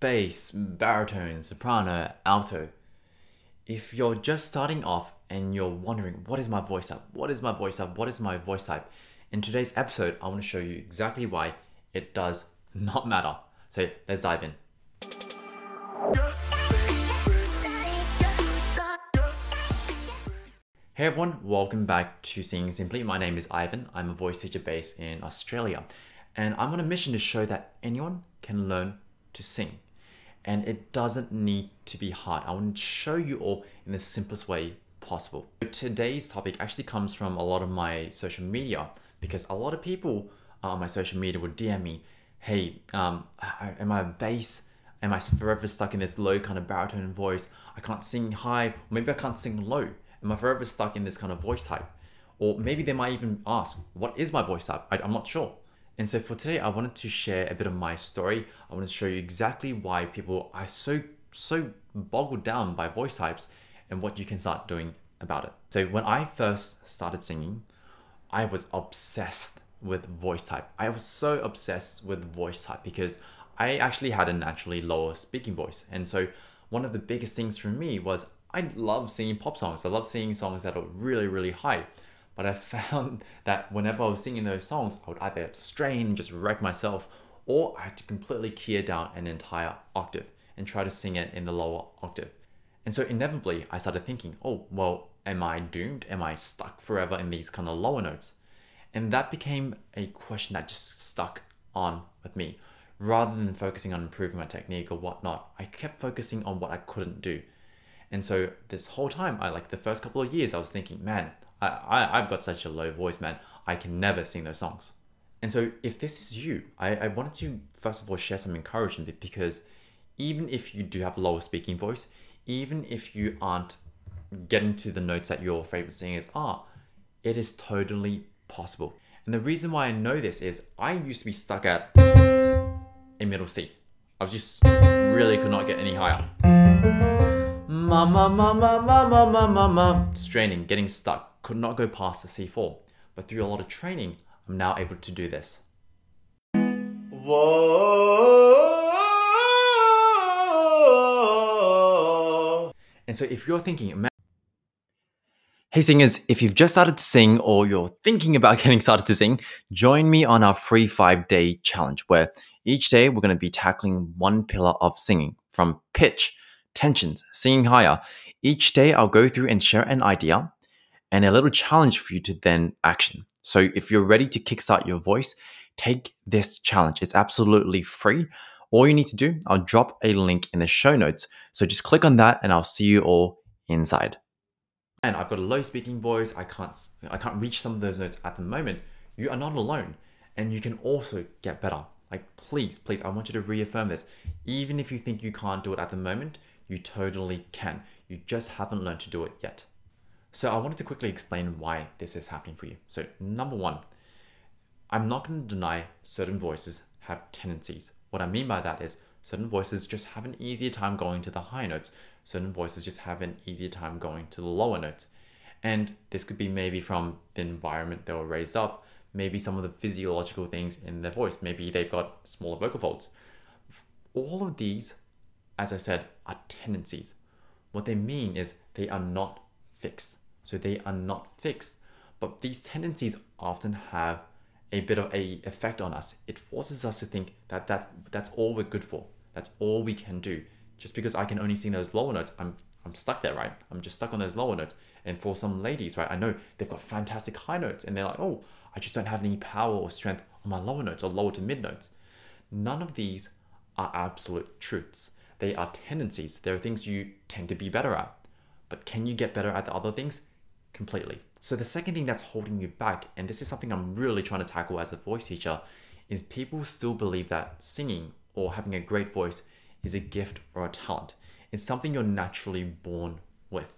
bass, baritone, soprano, alto. If you're just starting off and you're wondering, what is my voice type? What is my voice type? What is my voice type? In today's episode, I want to show you exactly why it does not matter. So let's dive in. Hey everyone, welcome back to Singing Simply. My name is Ivan. I'm a voice teacher based in Australia, and I'm on a mission to show that anyone can learn to sing. And it doesn't need to be hard. I want to show you all in the simplest way possible. Today's topic actually comes from a lot of my social media because a lot of people on my social media would DM me, hey, um, am I a bass? Am I forever stuck in this low kind of baritone voice? I can't sing high, or maybe I can't sing low. Am I forever stuck in this kind of voice type? Or maybe they might even ask, what is my voice type? I, I'm not sure. And so for today, I wanted to share a bit of my story. I want to show you exactly why people are so, so boggled down by voice types and what you can start doing about it. So when I first started singing, I was obsessed with voice type. I was so obsessed with voice type because I actually had a naturally lower speaking voice. And so one of the biggest things for me was I love singing pop songs. I love singing songs that are really, really high. But I found that whenever I was singing those songs, I would either strain and just wreck myself, or I had to completely key down an entire octave and try to sing it in the lower octave. And so inevitably, I started thinking, oh, well, am I doomed? Am I stuck forever in these kind of lower notes? And that became a question that just stuck on with me. Rather than focusing on improving my technique or whatnot, I kept focusing on what I couldn't do. And so this whole time, I like the first couple of years, I was thinking, man, I, I, I've got such a low voice, man. I can never sing those songs. And so, if this is you, I, I wanted to first of all share some encouragement because even if you do have a lower speaking voice, even if you aren't getting to the notes that your favorite singers are, it is totally possible. And the reason why I know this is I used to be stuck at a middle C. I was just really could not get any higher. Straining, getting stuck could not go past the C4. But through a lot of training, I'm now able to do this. Whoa. And so if you're thinking, Hey singers, if you've just started to sing or you're thinking about getting started to sing, join me on our free five day challenge where each day we're going to be tackling one pillar of singing from pitch, tensions, singing higher. Each day I'll go through and share an idea and a little challenge for you to then action. So if you're ready to kickstart your voice, take this challenge. It's absolutely free. All you need to do, I'll drop a link in the show notes. So just click on that and I'll see you all inside. And I've got a low speaking voice. I can't I can't reach some of those notes at the moment. You are not alone and you can also get better. Like please, please, I want you to reaffirm this. Even if you think you can't do it at the moment, you totally can. You just haven't learned to do it yet. So I wanted to quickly explain why this is happening for you. So number one, I'm not going to deny certain voices have tendencies. What I mean by that is certain voices just have an easier time going to the high notes. Certain voices just have an easier time going to the lower notes. And this could be maybe from the environment they were raised up, maybe some of the physiological things in their voice. Maybe they've got smaller vocal folds. All of these as I said, are tendencies. What they mean is they are not fixed. So they are not fixed. But these tendencies often have a bit of a effect on us. It forces us to think that, that that's all we're good for. That's all we can do. Just because I can only sing those lower notes, I'm I'm stuck there, right? I'm just stuck on those lower notes. And for some ladies, right, I know they've got fantastic high notes and they're like, oh, I just don't have any power or strength on my lower notes or lower to mid notes. None of these are absolute truths. They are tendencies. There are things you tend to be better at. But can you get better at the other things? Completely. So the second thing that's holding you back, and this is something I'm really trying to tackle as a voice teacher, is people still believe that singing or having a great voice is a gift or a talent. It's something you're naturally born with.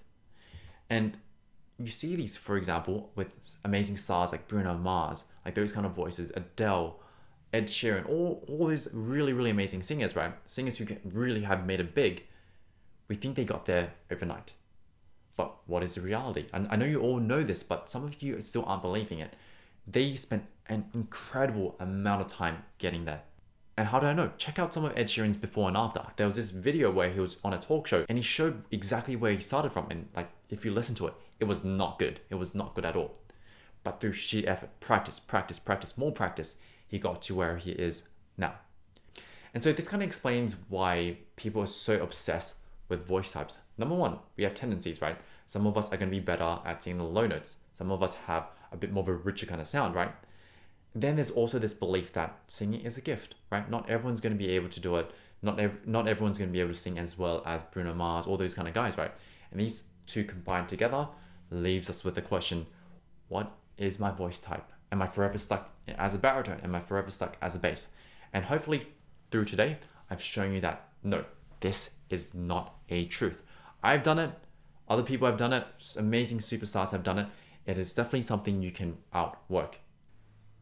And you see these, for example, with amazing stars like Bruno Mars, like those kind of voices, Adele, Ed Sheeran, all, all those really, really amazing singers, right? Singers who really have made it big. We think they got there overnight. But what is the reality? And I know you all know this, but some of you still aren't believing it. They spent an incredible amount of time getting there. And how do I know? Check out some of Ed Sheeran's before and after. There was this video where he was on a talk show and he showed exactly where he started from. And like, if you listen to it, it was not good. It was not good at all. But through sheer effort, practice, practice, practice, more practice, he got to where he is now. And so this kind of explains why people are so obsessed with voice types. Number one, we have tendencies, right? Some of us are going to be better at singing the low notes. Some of us have a bit more of a richer kind of sound, right? Then there's also this belief that singing is a gift, right? Not everyone's going to be able to do it. Not ev- not everyone's going to be able to sing as well as Bruno Mars, all those kind of guys, right? And these two combined together leaves us with the question, what is my voice type? Am I forever stuck as a baritone? Am I forever stuck as a bass? And hopefully through today, I've shown you that no, this is not a truth. I've done it. Other people have done it. Amazing superstars have done it. It is definitely something you can outwork.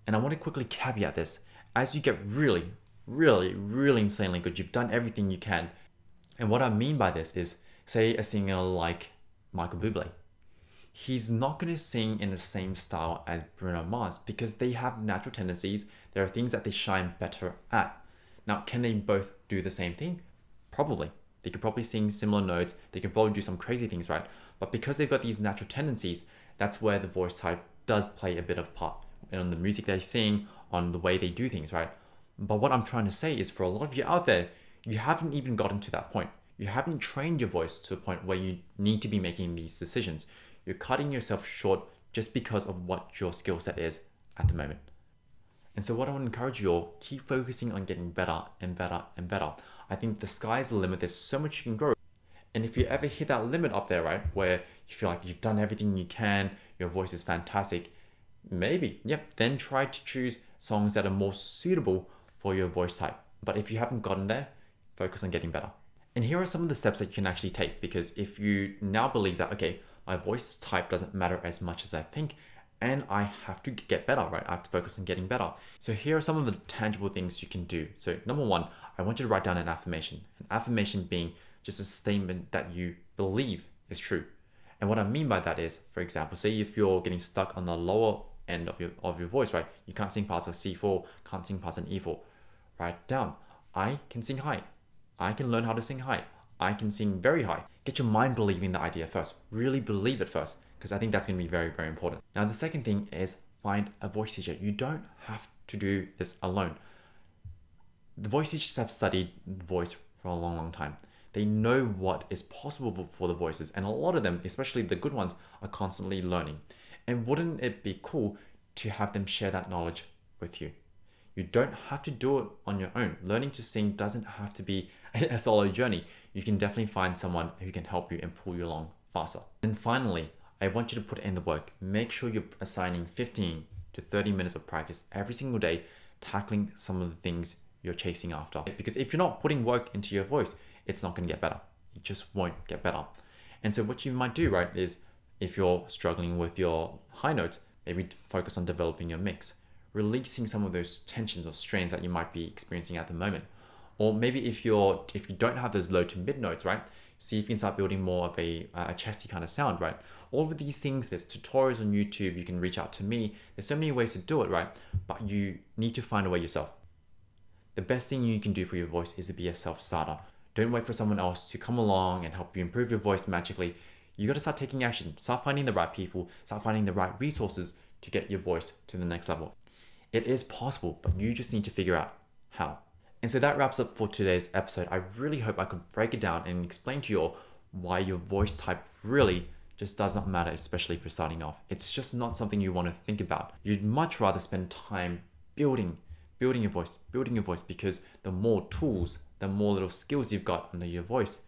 And I want to quickly caveat this. As you get really, really, really insanely good, you've done everything you can. And what I mean by this is, say a singer like Michael Bublé. He's not going to sing in the same style as Bruno Mars because they have natural tendencies. There are things that they shine better at. Now, can they both do the same thing? Probably. They could probably sing similar notes. They could probably do some crazy things, right? But because they've got these natural tendencies, that's where the voice type does play a bit of part on the music they sing, on the way they do things, right? But what I'm trying to say is for a lot of you out there, you haven't even gotten to that point. You haven't trained your voice to a point where you need to be making these decisions. You're cutting yourself short just because of what your skill set is at the moment. And so, what I want to encourage you all, keep focusing on getting better and better and better. I think the sky's the limit. There's so much you can grow. And if you ever hit that limit up there, right, where you feel like you've done everything you can, your voice is fantastic, maybe, yep, then try to choose songs that are more suitable for your voice type. But if you haven't gotten there, focus on getting better. And here are some of the steps that you can actually take because if you now believe that, okay, my voice type doesn't matter as much as I think, and I have to get better, right? I have to focus on getting better. So here are some of the tangible things you can do. So number one, I want you to write down an affirmation. An affirmation being just a statement that you believe is true. And what I mean by that is, for example, say if you're getting stuck on the lower end of your of your voice, right? You can't sing past a C4, can't sing past an E4. Write down. I can sing high. I can learn how to sing high. I can sing very high. Get your mind believing the idea first. Really believe it first, because I think that's going to be very, very important. Now, the second thing is find a voice teacher. You don't have to do this alone. The voice teachers have studied voice for a long, long time. They know what is possible for the voices, and a lot of them, especially the good ones, are constantly learning. And wouldn't it be cool to have them share that knowledge with you? You don't have to do it on your own. Learning to sing doesn't have to be a solo journey. You can definitely find someone who can help you and pull you along faster. And finally, I want you to put in the work. Make sure you're assigning 15 to 30 minutes of practice every single day, tackling some of the things you're chasing after. Because if you're not putting work into your voice, it's not to get better. It just won't get better. And so, what you might do, right, is if you're struggling with your high notes, maybe focus on developing your mix releasing some of those tensions or strains that you might be experiencing at the moment. Or maybe if you're if you don't have those low to mid notes, right? See if you can start building more of a, a chesty kind of sound, right? All of these things, there's tutorials on YouTube, you can reach out to me. There's so many ways to do it, right? But you need to find a way yourself. The best thing you can do for your voice is to be a self-starter. Don't wait for someone else to come along and help you improve your voice magically. You got to start taking action. Start finding the right people, start finding the right resources to get your voice to the next level. It is possible, but you just need to figure out how. And so that wraps up for today's episode. I really hope I could break it down and explain to you all why your voice type really just does not matter, especially you're starting off. It's just not something you want to think about. You'd much rather spend time building, building your voice, building your voice, because the more tools, the more little skills you've got under your voice,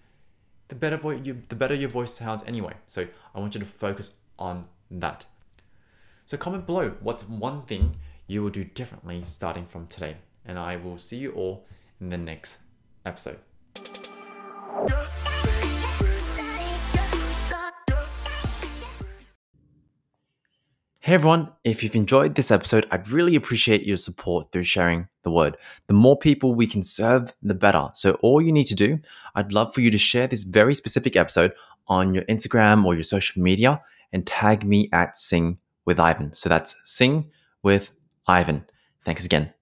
the better vo- you, the better your voice sounds anyway. So I want you to focus on that. So comment below what's one thing you will do differently starting from today. And I will see you all in the next episode. Hey everyone, if you've enjoyed this episode, I'd really appreciate your support through sharing the word. The more people we can serve, the better. So, all you need to do, I'd love for you to share this very specific episode on your Instagram or your social media and tag me at Sing with Ivan. So, that's Sing with Ivan. Thanks again.